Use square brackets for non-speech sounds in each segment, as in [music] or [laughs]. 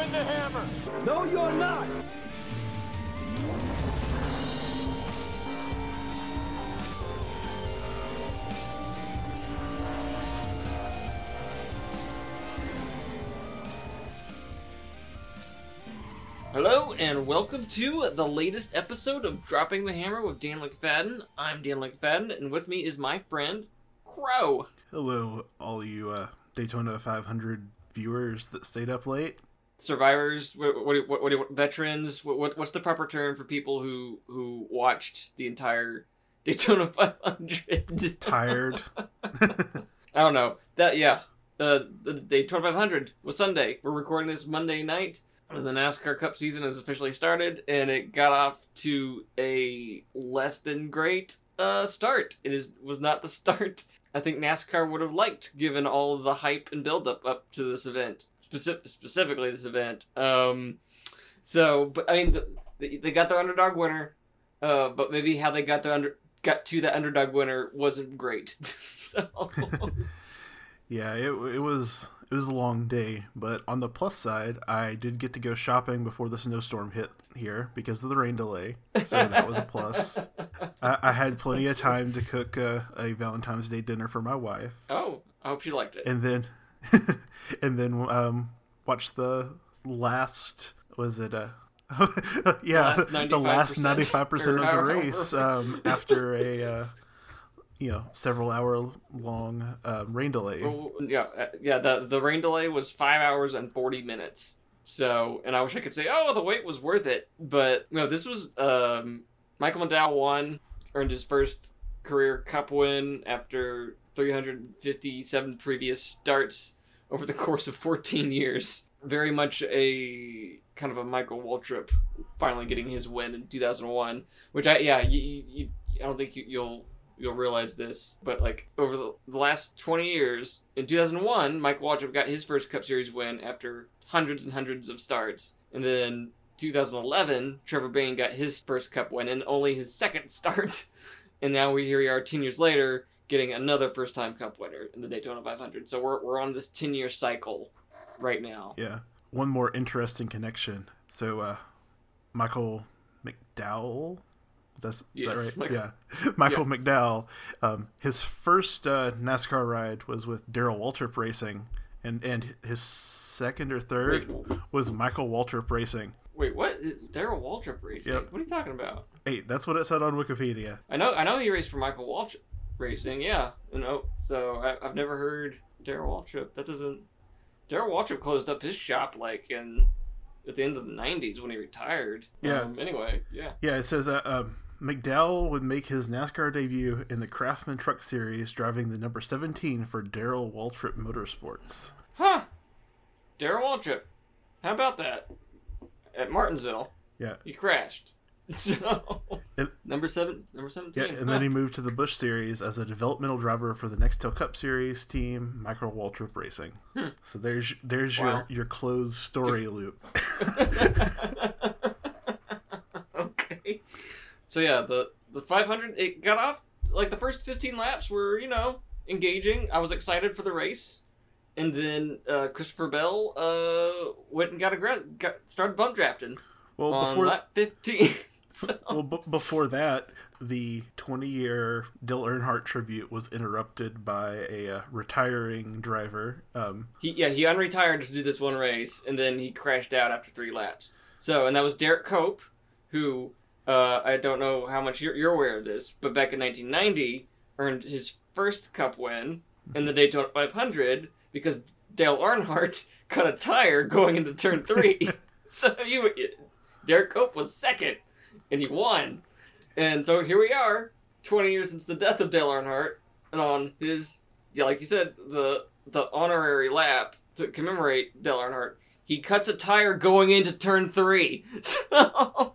dropping the hammer. No, you're not. Hello and welcome to the latest episode of Dropping the Hammer with Dan McFadden. I'm Dan McFadden, and with me is my friend Crow. Hello, all you uh, Daytona 500 viewers that stayed up late. Survivors, what, what, what, what, what veterans? What, what, what's the proper term for people who who watched the entire [laughs] Daytona 500? Tired. [laughs] [laughs] I don't know. That yeah, uh, the Daytona 500 was Sunday. We're recording this Monday night. The NASCAR Cup season has officially started, and it got off to a less than great uh, start. It is was not the start I think NASCAR would have liked, given all the hype and buildup up to this event, Speci- specifically this event. Um, so, but I mean, the, they got their underdog winner, uh, but maybe how they got their under got to the underdog winner wasn't great. [laughs] so. [laughs] yeah, it it was it was a long day, but on the plus side, I did get to go shopping before the snowstorm hit here because of the rain delay, so that was a plus. [laughs] I, I, had plenty of time to cook uh, a Valentine's Day dinner for my wife. Oh, I hope she liked it. And then, [laughs] and then um, watch the last was it a uh, [laughs] yeah [laughs] the last ninety five percent of the race um, after a. Uh, you know several hour long um, rain delay. Well, yeah, uh, yeah. The the rain delay was five hours and forty minutes. So, and I wish I could say, oh, the wait was worth it, but no, this was um, Michael McDowell won, earned his first career Cup win after 357 previous starts over the course of 14 years. Very much a kind of a Michael Waltrip finally getting his win in 2001, which I yeah you, you I don't think you, you'll you'll realize this, but like over the, the last 20 years, in 2001, Mike Waltrip got his first Cup Series win after hundreds and hundreds of starts. And then 2011, Trevor Bayne got his first Cup win and only his second [laughs] start. and now we here we are 10 years later getting another first time Cup winner in the Daytona 500. So we're, we're on this 10 year cycle right now. Yeah. One more interesting connection. So, uh, Michael McDowell that's yes. that right? yeah. [laughs] Michael yeah. McDowell. Um, his first uh, NASCAR ride was with Darrell Waltrip Racing, and and his second or third Wait. was Michael Waltrip Racing. Wait, what? Darrell Waltrip Racing? Yep. What are you talking about? Hey, that's what it said on Wikipedia. I know, I know he raced for Michael Waltrip Racing. Yeah, you know. So I, have never heard Darrell Waltrip. That doesn't. Darrell Waltrip closed up his shop like in at the end of the '90s when he retired. Yeah. Um, anyway, yeah. Yeah, it says uh, um, McDowell would make his NASCAR debut in the Craftsman Truck Series, driving the number 17 for Darrell Waltrip Motorsports. Huh. Darrell Waltrip. How about that? At Martinsville. Yeah. He crashed. [laughs] So and, number seven, number seventeen. Yeah, and then he moved to the Busch Series as a developmental driver for the Nextel Cup Series team, Michael Waltrip Racing. Hmm. So there's there's wow. your your closed story loop. [laughs] [laughs] okay. So yeah, the the 500 it got off like the first 15 laps were you know engaging. I was excited for the race, and then uh, Christopher Bell uh, went and got a gra- got, started bump drafting. Well, before lap 15. [laughs] so. Well, b- before that, the 20 year Dale Earnhardt tribute was interrupted by a uh, retiring driver. Um, he yeah he unretired to do this one race, and then he crashed out after three laps. So and that was Derrike Cope, who uh, I don't know how much you're, you're aware of this, but back in 1990, earned his first Cup win in the Daytona 500 because Dale Earnhardt [laughs] cut a tire going into turn three. [laughs] so you, Derrike Cope was second, and he won. And so here we are, 20 years since the death of Dale Earnhardt, and on his, yeah, like you said, the the honorary lap to commemorate Dale Earnhardt, he cuts a tire going into turn three. [laughs] So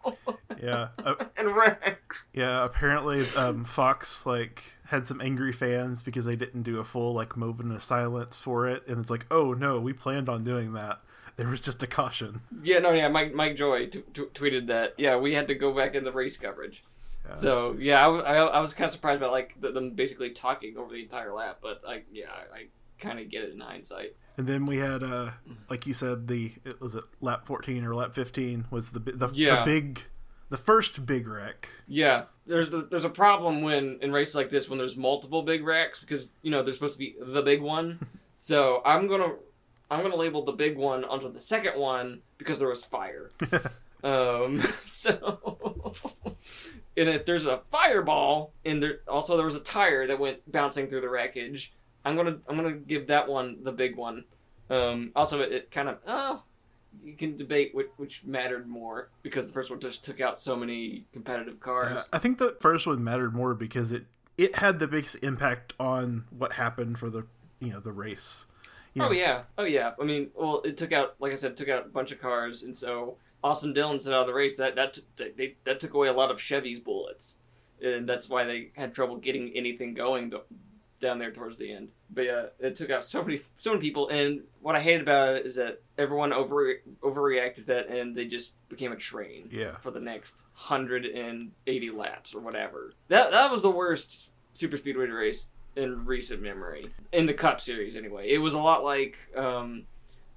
yeah. Uh, [laughs] and Rex. Yeah, apparently um, Fox like had some angry fans because they didn't do a full like moment of silence for it, and it's like, oh no, we planned on doing that. There was just a caution. Yeah, no, yeah. Mike Mike Joy t- t- tweeted that. Yeah, we had to go back in the race coverage. Yeah. So yeah, I, I, I was kind of surprised about like them basically talking over the entire lap, but like yeah, I kind of get it in hindsight. And then we had, uh, like you said, the it was it lap fourteen or lap fifteen was the the, Yeah. the big, the first big wreck. Yeah, there's there's a problem when in races like this when there's multiple big wrecks because you know there's supposed to be the big one. [laughs] so I'm gonna I'm gonna label the big one onto the second one because there was fire. [laughs] um, [laughs] so and if there's a fireball and there also there was a tire that went bouncing through the wreckage, I'm gonna I'm gonna give that one the big one. Um, also, it, it kind of oh you can debate which, which mattered more because the first one just took out so many competitive cars. Uh, I think the first one mattered more because it it had the biggest impact on what happened for the you know the race. Know, Oh yeah, oh yeah. I mean, well, it took out, like I said, took out a bunch of cars, and so Austin Dillon set out of the race. That that t- they, that took away a lot of Chevy's bullets, and that's why they had trouble getting anything going th- down there towards the end. But yeah, it took out so many so many people, and what I hated about it is that everyone over overreacted to that, and they just became a train Yeah. for the next hundred and eighty laps or whatever. That that was the worst super speedway race in recent memory in the Cup Series. Anyway, it was a lot like um,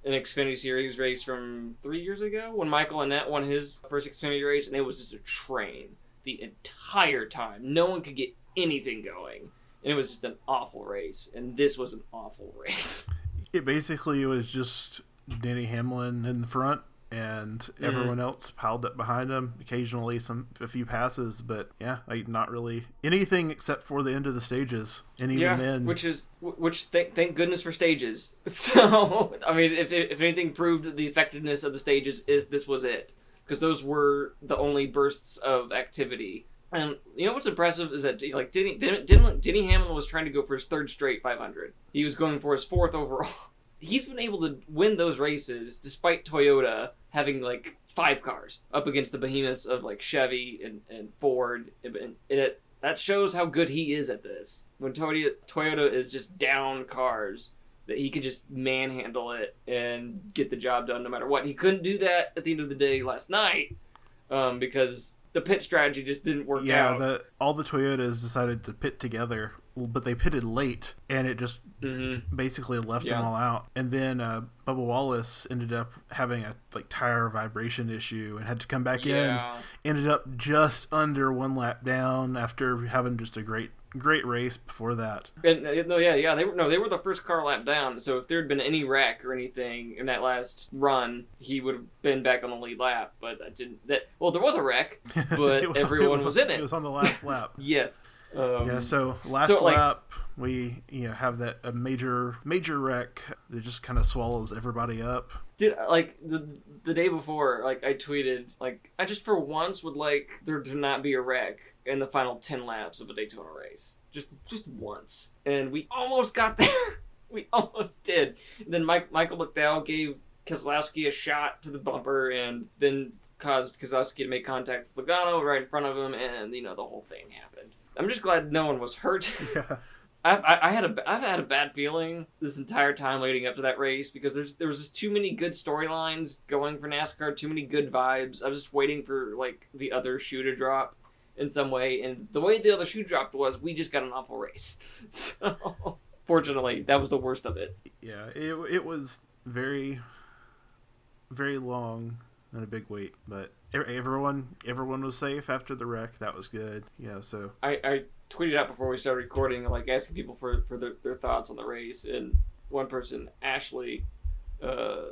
an Xfinity Series race from three years ago when Michael Annett won his first Xfinity race, and it was just a train the entire time. No one could get anything going, and it was just an awful race. And this was an awful [laughs] race. It basically was just Denny Hamlin in the front and Mm-hmm. everyone else piled up behind him. Occasionally some a few passes, but yeah, like not really anything except for the end of the stages. And even yeah, then, which is which. Thank, thank goodness for stages. [laughs] So I mean, if if anything proved the effectiveness of the stages is this was it because those were the only bursts of activity. And you know what's impressive is that like Denny, Denny, Denny Hamlin was trying to go for his third straight 500. He was going for his fourth overall. [laughs] He's been able to win those races despite Toyota having like five cars up against the behemoths of like Chevy and, and Ford. And, and it, that shows how good he is at this. When Toyota, Toyota is just down cars, that he can just manhandle it and get the job done no matter what. He couldn't do that at the end of the day last night um, because the pit strategy just didn't work yeah, out. the all the Toyotas decided to pit together, but they pitted late, and it just hmm basically left them all out. And then uh, Bubba Wallace ended up having a like tire vibration issue and had to come back Yeah. in. Ended up just under one lap down after having just a great great race before that. And uh, no, yeah, yeah, they were no, they were the first car lap down. So if there had been any wreck or anything in that last run, he would have been back on the lead lap. But that didn't. That well, there was a wreck, [laughs] but was- everyone it was, in it. It was on the last lap. [laughs] yes. Um, yeah, so last so, like- lap we you know have that a major major wreck that just kind of swallows everybody up. did like the the day before like i tweeted like i just for once would like there to not be a wreck in the final 10 laps of a daytona race. Just just once. And we almost got there. [laughs] We almost did. And then Mike, michael mcdowell gave Keselowski a shot to the bumper and then caused Keselowski to make contact with Logano right in front of him and you know the whole thing happened i'm just glad no one was hurt [laughs] Yeah. [laughs] I've, I, I had a I've had a bad feeling this entire time leading up to that race because there's there was just too many good storylines going for NASCAR, too many good vibes. I was just waiting for like the other shoe to drop in some way, and the way the other shoe dropped was we just got an awful race. [laughs] So fortunately, that was the worst of it. Yeah, it it was very very long and a big wait, but everyone everyone was safe after the wreck. That was good. Yeah, so I, I tweeted out before we started recording, like asking people for, for their, their thoughts on the race, and one person, Ashley, uh,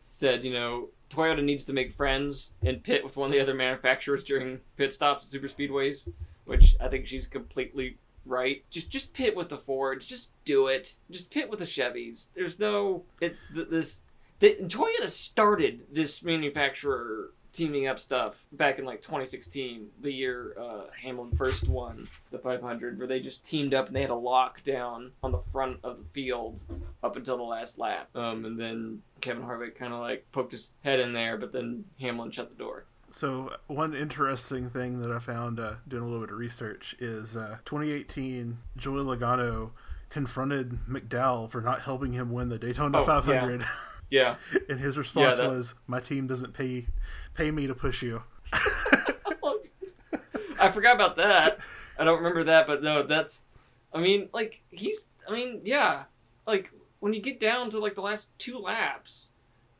said, you know, Toyota needs to make friends and pit with one of the other manufacturers during pit stops at super speedways, which I think she's completely right. Just just pit with the Fords, just do it. Just pit with the Chevys. There's no, it's th- this. The, Toyota started this manufacturer teaming up stuff back in like 2016, the year uh, Hamlin first won the 500, where they just teamed up and they had a lockdown on the front of the field up until the last lap. Um, and then Kevin Harvick kind of like poked his head in there, but then Hamlin shut the door. so one interesting thing that I found uh, doing a little bit of research is uh, 2018 Joey Logano confronted McDowell for not helping him win the Daytona Oh, 500, Yeah. [laughs] [laughs] and his response that- was, "My team doesn't pay pay me to push you." [laughs] I forgot about that. I don't remember that, but no, that's. I mean, like he's. I mean, yeah. like when you get down to like the last two laps,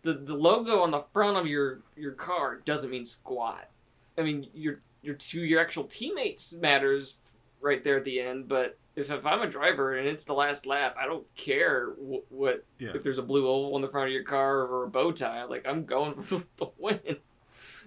the the logo on the front of your your car doesn't mean squat. I mean, your your to your actual teammates matters right there at the end, but if, if I'm a driver and it's the last lap, I don't care wh- what Yeah. if there's a blue oval on the front of your car or a bow tie. Like I'm going [laughs] for the win.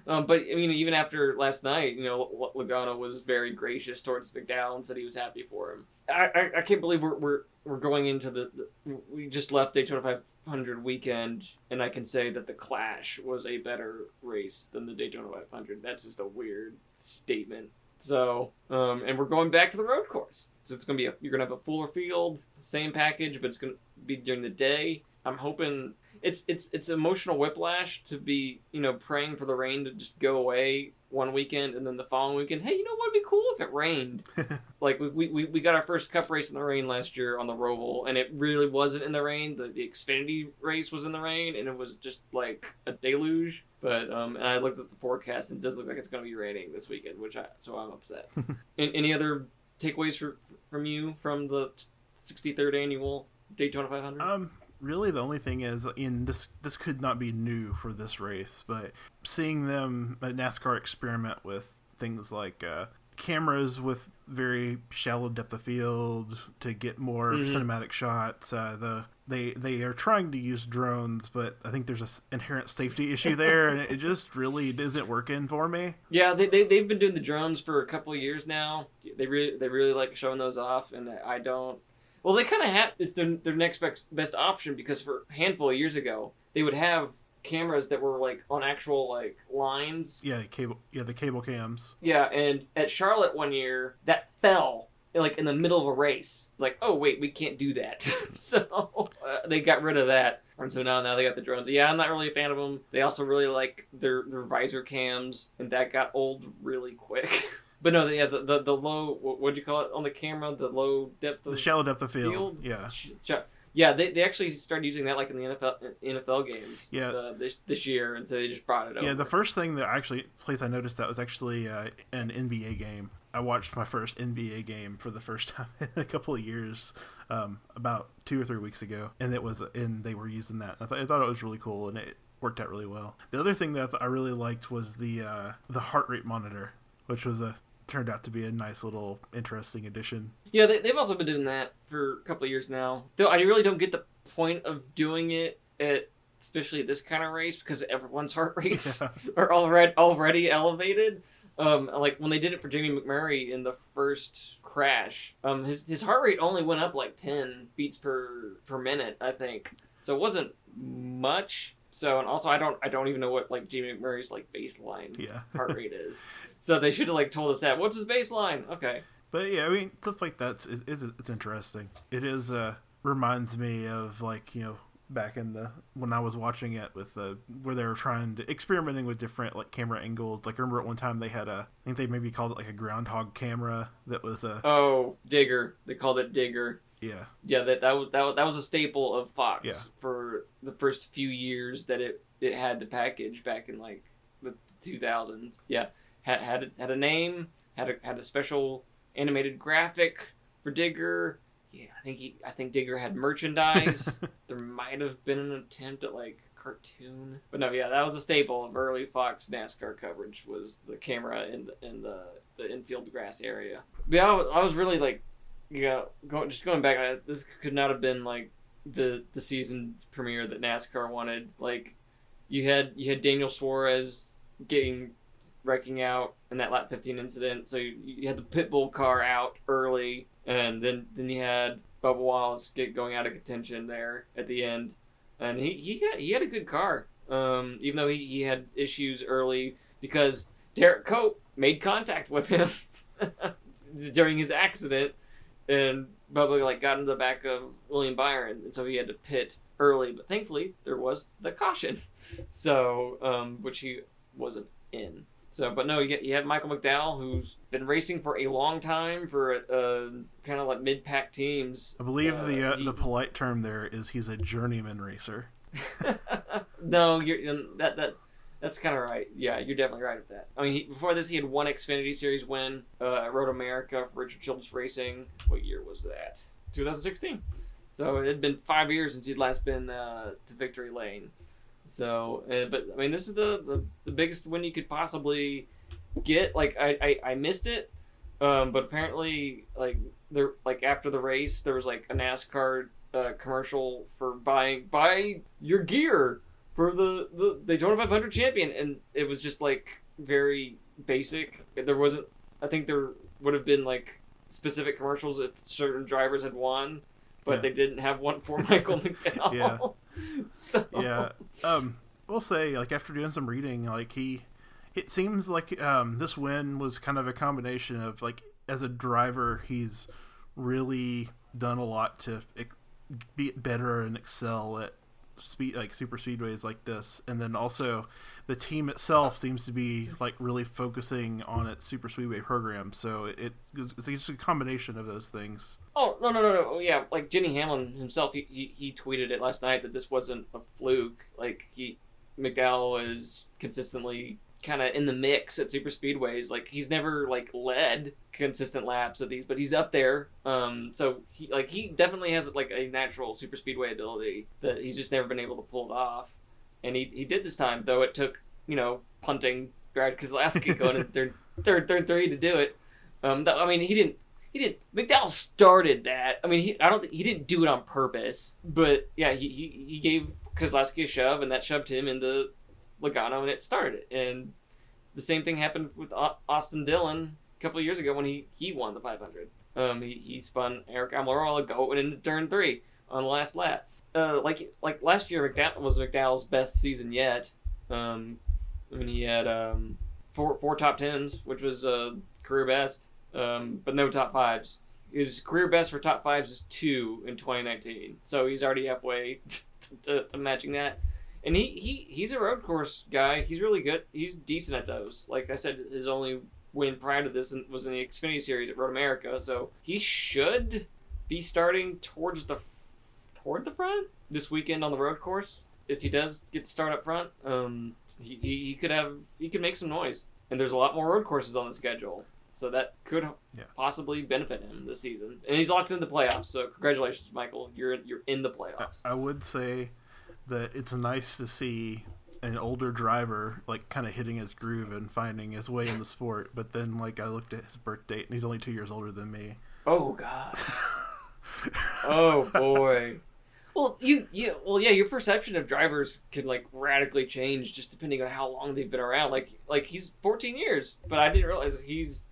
Um, but I mean, even after last night, you know, Logano was very gracious towards McDowell and said he was happy for him. I, I, I can't believe we're, we're we're going into the, the we just left Daytona 500 weekend, and I can say that the Clash was a better race than the Daytona 500. That's just a weird statement. So, um, and we're going back to the road course. So it's gonna be a, you're gonna have a fuller field, same package, but it's gonna be during the day. I'm hoping it's it's it's emotional whiplash to be you know praying for the rain to just go away one weekend and then the following weekend hey you know what would be cool if it rained [laughs] like we, we, we got our first cup race in the rain last year on the roval and it really wasn't in the rain the, the xfinity race was in the rain and it was just like a deluge but um and i looked at the forecast and it doesn't look like it's going to be raining this weekend which i so i'm upset [laughs] any other takeaways for, from you from the 63rd annual daytona 500 Um, really, the only thing is, in this, this could not be new for this race, but seeing them at NASCAR experiment with things like uh, cameras with very shallow depth of field to get more Mhm. cinematic shots. Uh, the they they are trying to use drones, but I think there's an inherent safety issue there, and it just really isn't working for me. Yeah, they, they they've been doing the drones for a couple of years now. They really they really like showing those off, and I don't. Well, they kind of have it's their their next best best option because for a handful of years ago they would have cameras that were like on actual like lines. Yeah, cable. Yeah, the cable cams. Yeah, and at Charlotte one year that fell like in the middle of a race. Like, oh wait, we can't do that. [laughs] so uh, they got rid of that. And so now, now they got the drones. Yeah, I'm not really a fan of them. They also really like their their visor cams, and that got old really quick. [laughs] but no, yeah, the the, the low what would you call it on the camera? The low depth of The shallow depth of field. field? Yeah. yeah, they, they actually started using that like in the NFL NFL games. Yeah. uh, this this year, and so they just brought it over. Yeah, the first thing that actually place I noticed that was actually uh, an NBA game. I watched my first NBA game for the first [laughs] time in a couple of years, um, about two or three weeks ago, and it was and they were using that. I, th- I thought it was really cool, and it worked out really well. The other thing that I th- I really liked was the uh, the heart rate monitor, which was a turned out to be a nice little interesting addition. Yeah, they, they've also been doing that for a couple of years now. Though I really don't get the point of doing it at especially this kind of race because everyone's heart rates [laughs] Yeah. are already already elevated. Um, like when they did it for Jamie McMurray in the first crash, um, his his heart rate only went up like ten beats per per minute, I think. So it wasn't much. So and also I don't I don't even know what like Jamie McMurray's like baseline Yeah, [laughs] heart rate is. So they should have like told us that. What's his baseline? Okay. But yeah, I mean stuff like that is, is it's interesting. It is uh reminds me of like you know back in the when I was watching it with the where they were trying to experimenting with different like camera angles. Like I remember at one time they had a I think they maybe called it like a groundhog camera that was a Oh, Digger. They called it Digger. yeah Yeah, that that was that, was- that was a staple of Fox Yeah. for the first few years that it it had the package back in like the 2000s. Yeah, had had had a name, had a had a special animated graphic for Digger. Yeah, I think he I think Digger had merchandise. [laughs] there might have been an attempt at like cartoon, but no, yeah, that was a staple of early Fox NASCAR coverage was the camera in the in the the infield grass area. But yeah, I was, I was really like yeah, going just going back, I, this could not have been like the the season premiere that NASCAR wanted. Like, you had you had Daniel Suarez getting wrecking out in that lap 15 incident, so you, you had the pit bull car out early, and then then you had Bubba Wallace get going out of contention there at the end, and he he had he had a good car, um, even though he, he had issues early because Derrike Cope made contact with him [laughs] during his accident and Bubba like got into the back of William Byron, and so he had to pit early. But thankfully, there was the caution, [laughs] so um, which he wasn't in. So, but no, you get you have Michael McDowell, who's been racing for a long time for uh, kind of like mid pack teams. I believe Uh, the uh, he- the polite term there is he's a journeyman racer. [laughs] no, you're that that that's kind of right. Yeah, you're definitely right with that. I mean, he, before this, he had one Xfinity Series win, uh, at Road America for Richard Childress Racing. What year was that? 2016. So it had been five years since he'd last been uh, to victory lane. So, uh, but I mean, this is the, the, the biggest win you could possibly get. Like, I, I, I missed it, um, but apparently, like there, like after the race, there was like a NASCAR uh, commercial for buying buy your gear for the the Daytona 500 champion, and it was just like very basic. There wasn't. I think there would have been like specific commercials if certain drivers had won, but Yeah. they didn't have one for [laughs] Michael McDowell. [laughs] Yeah. [laughs] so yeah um we'll say like after doing some reading like he it seems like um this win was kind of a combination of like as a driver he's really done a lot to be better and excel at speed like super speedways like this and then also the team itself seems to be like really focusing on its super speedway program so it, it's, it's just a combination of those things Oh no no no no! Oh, Yeah, like Denny Hamlin himself, he, he he tweeted it last night that this wasn't a fluke. Like he McDowell is consistently kind of in the mix at super speedways. Like he's never like led consistent laps of these, but he's up there. Um, so he like he definitely has like a natural super speedway ability that he's just never been able to pull it off. And he he did this time, though it took you know punting Brad Keselowski going in [laughs] third third third three to do it. Um, I mean he didn't he didn't McDowell started that. I mean, he I don't think he didn't do it on purpose, but yeah, he he, he gave Keselowski a shove, and that shoved him into Logano, and it started. And the same thing happened with Austin Dillon a couple years ago when he he won the 500. Um, he, he spun Eric Almirola going into turn three on the last lap. Uh, like like last year, McDowell was McDowell's best season yet. Um, I mean, he had um, four four top tens, which was uh, career best um, but no top fives. His career best for top fives is two in 2019, so he's already halfway [laughs] to, to matching that. And he, he he's a road course guy. He's really good. He's decent at those. Like I said, his only win prior to this was in the Xfinity Series at Road America, so he should be starting towards the f- toward the front this weekend on the road course. If he does get to start up front, um, he, he, he could have he could make some noise. And there's a lot more road courses on the schedule. So that could Yeah. possibly benefit him this season, and he's locked into the playoffs. So congratulations, Michael. You're you're in the I, playoffs. I would say that it's nice to see an older driver like kind of hitting his groove and finding his way in the sport. But then like I looked at his birth date and he's only two years older than me. Oh God. Oh boy. [laughs] Well, you you well yeah, your perception of drivers can like radically change just depending on how long they've been around. Like like he's 14 years, but I didn't realize he's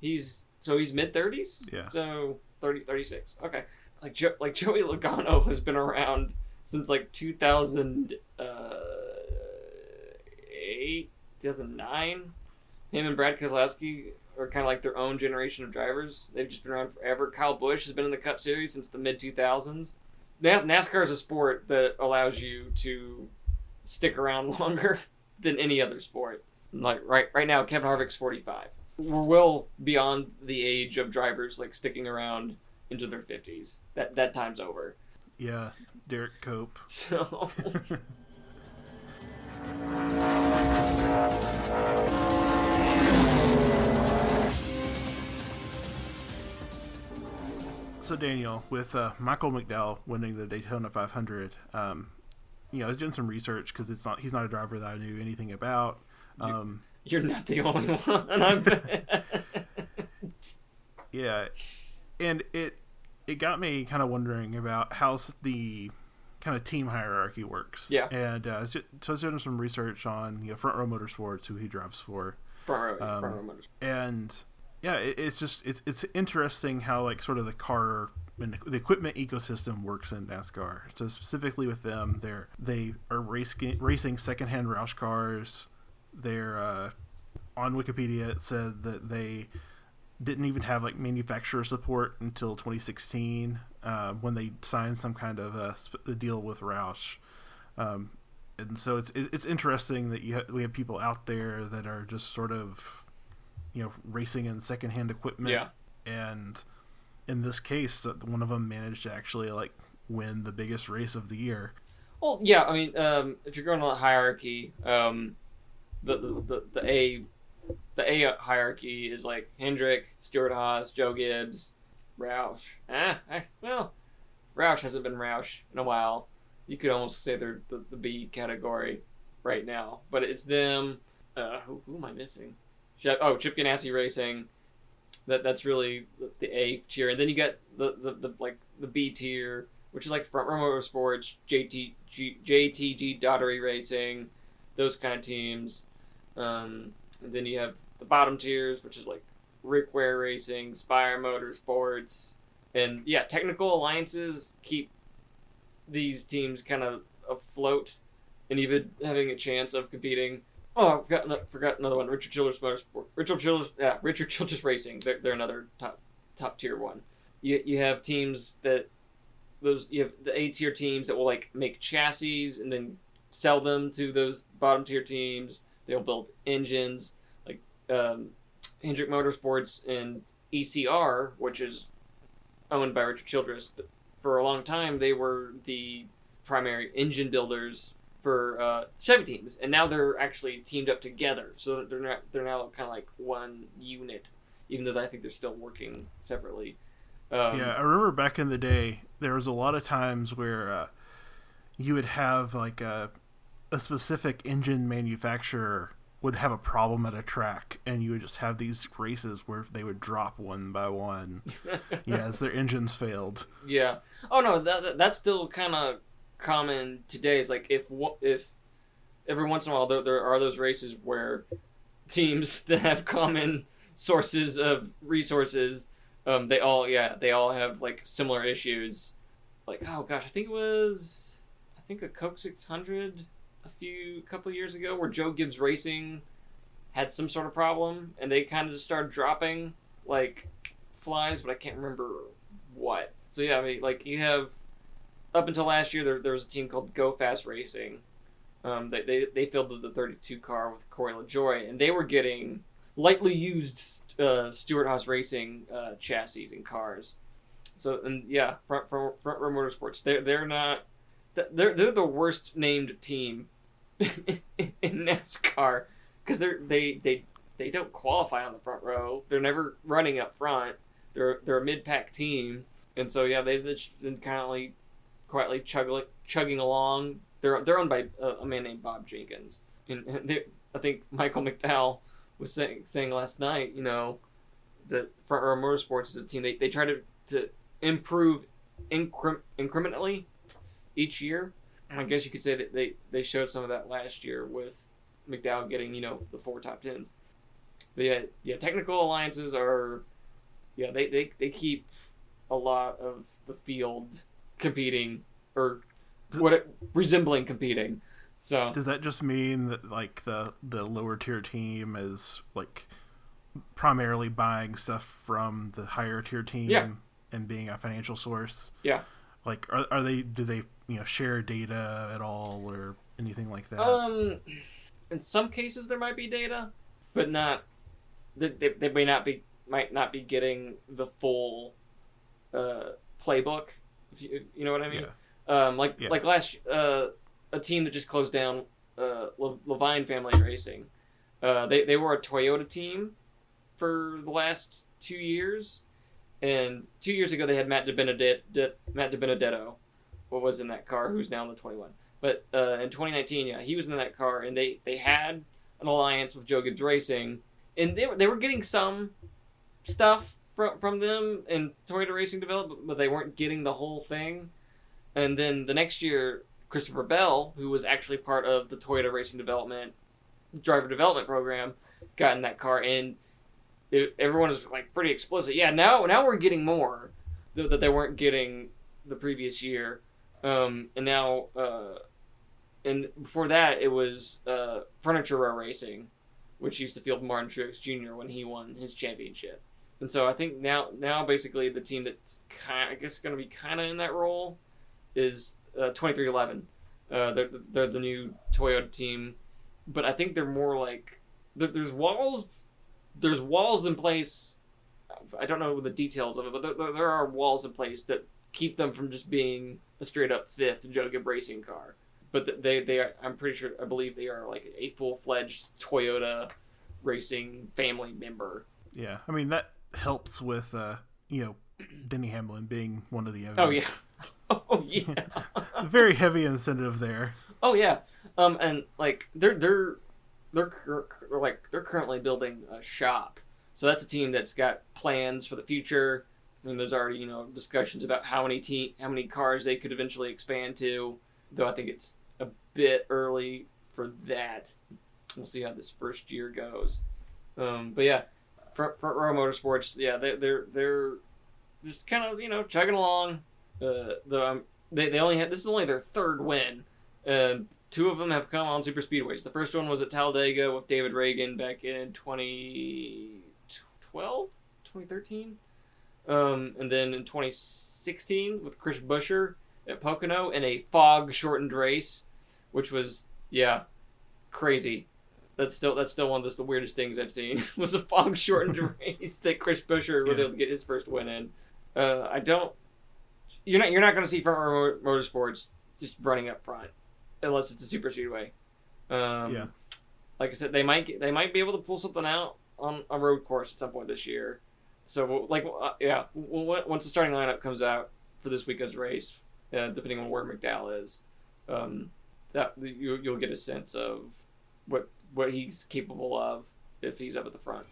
he's so he's mid 30s. Yeah. So 30 36. Okay. Like jo- like Joey Logano [laughs] has been around since like 2008 uh, 2009. Him and Brad Keselowski are kind of like their own generation of drivers. They've just been around forever. Kyle Busch has been in the Cup Series since the mid 2000s. NASCAR is a sport that allows you to stick around [laughs] longer than any other sport. Like right right now, Kevin Harvick's 45. We're well beyond the age of drivers like sticking around into their 50s. That that time's over. Yeah, Derrike Cope. [laughs] So So Daniel, with uh, Michael McDowell winning the Daytona 500, um, you know, I was doing some research because it's not he's not a driver that I knew anything about. Um, you're not the only [laughs] one. I'm [laughs] yeah, and it it got me kind of wondering about how the kind of team hierarchy works. Yeah. and uh, I was ju- so I was doing some research on you know Front Row Motorsports, who he drives for, front row, Um, front row motors. and yeah, it, it's just it's it's interesting how like sort of the car and the equipment ecosystem works in NASCAR. So specifically with them, they're they are racing racing secondhand Roush cars. They're uh, on Wikipedia. It said that they didn't even have like manufacturer support until 2016 uh, when they signed some kind of a, a deal with Roush. Um, and so it's it's it's interesting that you ha- we have people out there that are just sort of you know racing in secondhand equipment Yeah. and in this case uh, one of them managed to actually like win the biggest race of the year Well, yeah. I mean, um, if you're going on a hierarchy, um, the, the the the A the A hierarchy is like Hendrick, Stewart-Haas, Joe Gibbs, Roush. Ah, well, Roush hasn't been Roush in a while. You could almost say they're the, the B category right now, but it's them. Uh, who, who am I missing? Oh, Chip Ganassi Racing. That that's really the, A tier, and then you get the, the, the like the B tier, which is like Front Row Motorsports, JTG, JTG Daugherty Racing, those kind of teams. Um, and then you have the bottom tiers, which is like Rick Ware Racing, Spire Motorsports, and yeah, technical alliances keep these teams kind of afloat and even having a chance of competing. Oh, I forgot, forgot another one. Richard Childress Motorsport. Richard Childress, yeah, Richard Childress Racing. They're, they're another top top tier one. You you have teams that those you have the A tier teams that will like make chassis and then sell them to those bottom tier teams. They'll build engines like um, Hendrick Motorsports and ECR, which is owned by Richard Childress. For a long time, they were the primary engine builders for uh, Chevy teams, and now they're actually teamed up together. So they're not, they're now kind of like one unit, even though I think they're still working separately. Um, yeah, I remember back in the day, there was a lot of times where uh, you would have like a a specific engine manufacturer would have a problem at a track and you would just have these races where they would drop one by one. [laughs] Yeah as their engines failed. Yeah. Oh no that, that's still kind of common today is like if if every once in a while there, there are those races where teams [laughs] that have common sources of resources um, they all yeah they all have like similar issues. Like oh gosh i think it was i think a coke 600 a few couple years ago where joe gibbs racing had some sort of problem and they kind of just started dropping like flies but i can't remember what so yeah i mean like you have up until last year, there, there was a team called Go Fast Racing. Um, they, they, they filled the 32 car with Corey LaJoie, and they were getting lightly used uh, Stewart-Haas Racing uh, chassis and cars. So and yeah, front front, front row motorsports. They're they're not. They're they're the worst named team [laughs] in NASCAR because they're they they they don't qualify on the front row. They're never running up front. They're they're a mid pack team, and so yeah, they've been kind of like quietly chugging, chugging along. They're they're owned by a, a man named Bob Jenkins, and [laughs] they, I think Michael McDowell was saying saying last night. You know, the Front Row Motorsports is a team they they try to to improve incre- incrementally each year. I guess you could say that they they showed some of that last year with McDowell getting you know the four top tens. But yeah, yeah, technical alliances are, yeah, they, they, they keep a lot of the field competing or what it, resembling competing. So does that just mean that like the the lower tier team is like primarily buying stuff from the higher tier team yeah. and being a financial source? Yeah. Like are, are they do they you know share data at all or anything like that? Um in some cases there might be data, but not they, they, they may not be might not be getting the full uh, playbook If you, you know what I mean? Yeah. Um, like yeah. like last uh, a team that just closed down, uh, Leavine Family Racing. Uh, they they were a Toyota team for the last two years, and two years ago they had Matt DiBenedetto, Matt DiBenedetto, what was in that car, who's now in the 21. But uh, in 2019, yeah, he was in that car, and they they had an alliance with Joe Gibbs Racing, and they they were getting some stuff from from them in Toyota Racing Development, but they weren't getting the whole thing. And then the next year, Christopher Bell, who was actually part of the Toyota Racing Development driver development program, got in that car, and it, everyone was like pretty explicit. Yeah, now now we're getting more that, that they weren't getting the previous year, um, and now. Uh, and before that, it was uh, Furniture Row Racing, which used to field Martin Truex Jr. when he won his championship. And so I think now now basically the team that's kind I guess going to be kind of in that role is uh, 23XI. Uh, they're they're the new Toyota team, but I think they're more like there, there's walls there's walls in place. I don't know the details of it, but there, there are walls in place that keep them from just being a straight up fifth Gibbs racing car. But they they are, I'm pretty sure I believe they are like a full fledged Toyota racing family member. Yeah, I mean that helps with uh, you know Denny Hamlin being one of the owners. [laughs] Oh yeah, oh [laughs] yeah. Very heavy incentive there. Oh yeah. Um, and like they're they're they're, they're like they're currently building a shop. So that's a team that's got plans for the future. Mean, there's already you know discussions about how many team how many cars they could eventually expand to. Though I think it's a bit early for that. We'll see how this first year goes. Um, but yeah, front, front row motorsports. Yeah, they, they're they're just kind of you know chugging along. Uh, the um, they they only had this is only their third win. Uh, two of them have come on super speedways. The first one was at Talladega with David Ragan back in 2012, 2013. Um, and then in 2016 with Chris Buescher at Pocono in a fog shortened race, which was yeah, crazy. That's still that's still one of those, the weirdest things I've seen [laughs] was a fog shortened [laughs] race that Chris Buescher was Yeah. able to get his first win in. Uh, I don't. You're not you're not going to see front row motorsports just running up front unless it's a super speedway. Um, Yeah. Like I said, they might get, they might be able to pull something out on a road course at some point this year. So like uh, yeah, w- once the starting lineup comes out for this weekend's race, uh, depending on where McDowell is, um, that you, you'll get a sense of what what he's capable of if he's up at the front.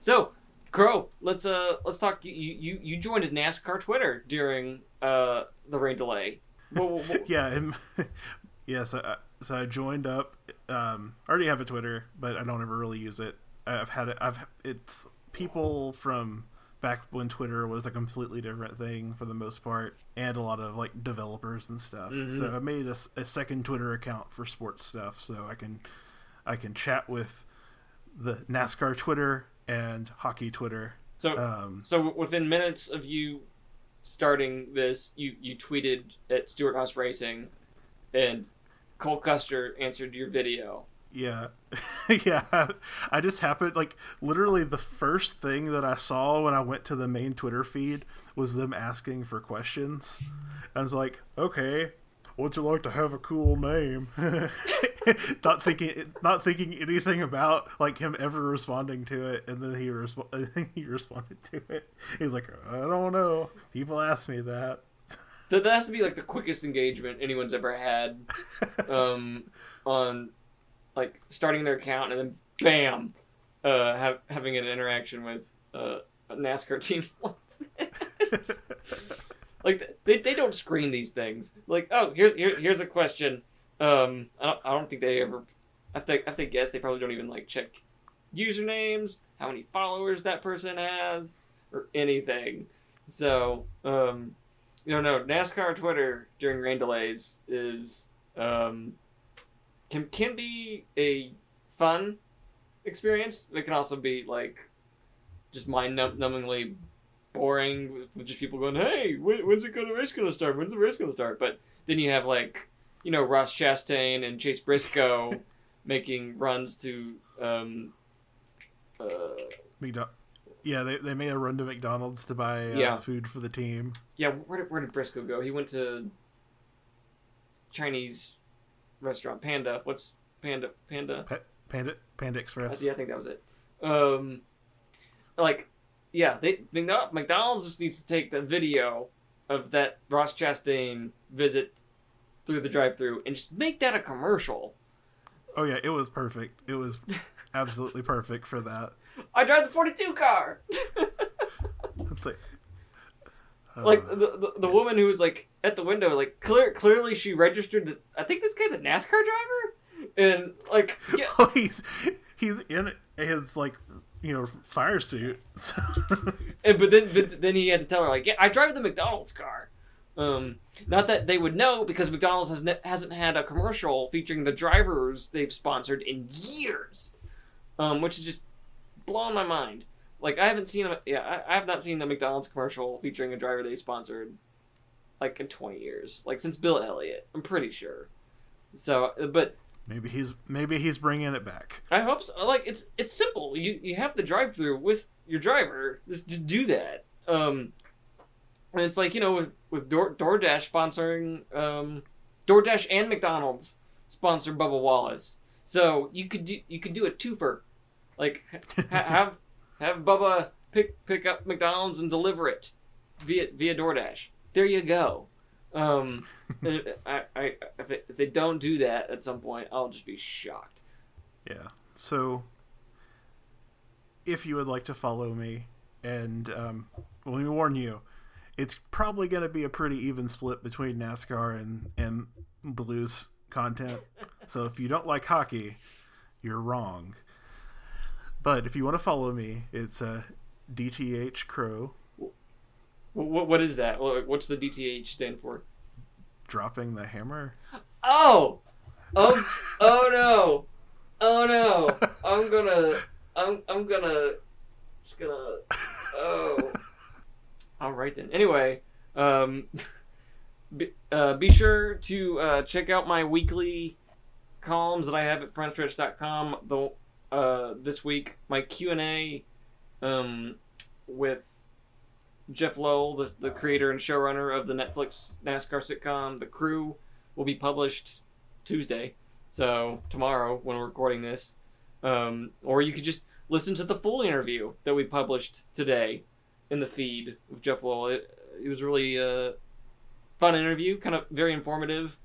So, Crow, let's uh let's talk. You you you joined NASCAR Twitter during uh the rain delay. Well, well, well- Yeah, [laughs] yeah. So, I- so I joined up. Um, I already have a Twitter, but I don't ever really use it. I've had it. I've it's people from back when Twitter was a completely different thing for the most part, and a lot of like developers and stuff. Mhm. So I made a second Twitter account for sports stuff, so I can I can chat with the NASCAR Twitter and hockey Twitter. so Um, So within minutes of you starting this, you you tweeted at Stewart-Haas Racing, and Cole Custer answered your video. Yeah. [laughs] yeah. I just happened like literally the first thing that I saw when I went to the main Twitter feed was them asking for questions. I was like, okay, would you like to have a cool name? [laughs] not thinking not thinking anything about like him ever responding to it and then he resp- [laughs] he responded to it. He was like, I don't know. People ask me that. That, has to be like the quickest engagement anyone's ever had [laughs] um, on like starting their account and then bam, uh, have, having an interaction with uh, a NASCAR [laughs] team. like they, they don't screen these things. Like oh here's here, here's a question. Um, I don't I don't think they ever. I think I think guess they probably don't even like check usernames, how many followers that person has, or anything. So um, you know, no NASCAR Twitter during rain delays is um, can can be a fun experience. It can also be like just mind numbingly boring with, just people going, "Hey, when, when's it gonna race gonna start? When's the race gonna start?" But then you have like you know Ross Chastain and Chase Briscoe [laughs] making runs to um, uh, McDo- yeah, they, they made a run to McDonald's to buy uh, Yeah. food for the team. yeah. Where did where did Briscoe go? He went to Chinese restaurant Panda. What's Panda Panda? Panda Panda I, Express. yeah, I think that was it. Um, like, yeah, they McDo- McDonald's just needs to take the video of that Ross Chastain visit through the drive-through and just make that a commercial. Oh yeah, it was perfect. It was [laughs] absolutely perfect for that. [laughs] I drive the 42 car. [laughs] It's like, uh, like the, the the woman who was like at the window, like clear clearly she registered. That, I think this guy's a NASCAR driver, and like [laughs] yeah, oh, he's he's in his like you know fire suit. So, And but then but then he had to tell her like, yeah, I drive the McDonald's car. Um, not that they would know because McDonald's has ne- hasn't had a commercial featuring the drivers they've sponsored in years, um, which is just blowing my mind. Like I haven't seen a yeah I, I have not seen a McDonald's commercial featuring a driver they sponsored like in twenty years like since Bill Elliott I'm pretty sure. So but maybe he's maybe he's bringing it back. I hope so. Like it's it's simple. You you have the drive through with your driver. Just just do that. Um, and it's like you know with with Door, DoorDash sponsoring um, DoorDash and McDonald's sponsor Bubba Wallace. So you could do you could do a twofer, like ha- [laughs] have have Bubba pick pick up McDonald's and deliver it via via DoorDash. There you go. Um, [laughs] I, I if, they, if they don't do that at some point, I'll just be shocked. Yeah. So, if you would like to follow me, and um, let me warn you, it's probably going to be a pretty even split between NASCAR and and blues content. [laughs] so if you don't like hockey, you're wrong. But if you want to follow me, it's uh, DTH Crow. What what is that? What's the DTH stand for? Dropping the hammer. Oh, oh, oh no, oh no! I'm gonna, I'm, I'm gonna, just gonna, oh. All right then. Anyway, um, [laughs] be, uh, be sure to uh, check out my weekly columns that I have at frontstretch.com. The uh, this week my Q and A um, with Jeff Lowell, the, the creator and showrunner of the Netflix NASCAR sitcom The Crew, will be published Tuesday. So tomorrow when we're recording this, um, or you could just listen to the full interview that we published today in the feed with Jeff Lowell. It, it was really a fun interview, kind of very informative.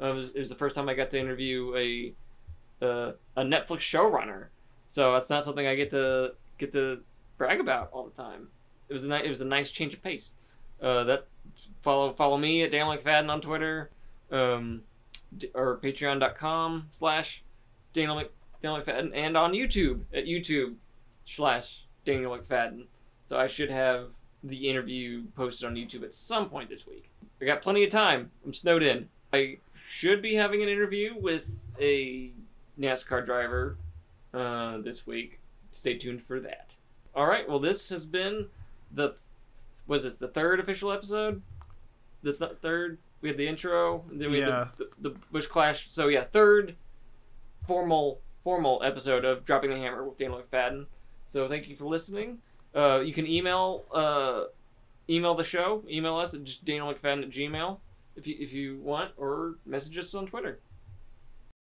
Uh, it, was, it was the first time I got to interview a uh, a Netflix showrunner, so that's not something I get to get to brag about all the time. It was a ni- it was a nice change of pace. Uh, that follow follow me at Dan McFadden on Twitter, um, or Patreon.com slash Daniel, Mc, Daniel McFadden, and on YouTube at YouTube slash Daniel McFadden. So I should have the interview posted on YouTube at some point this week. I got plenty of time. I'm snowed in. I should be having an interview with a NASCAR driver uh, this week. Stay tuned for that. All right. Well, this has been the was this the third official episode? That's not third. We had the intro, and then we Yeah. had the, the, the Busch Clash. So yeah, third formal formal episode of Dropping the Hammer with Daniel McFadden. So thank you for listening. Uh, you can email uh, email the show. Email us at just Daniel McFadden at Gmail if you if you want, or message us on Twitter.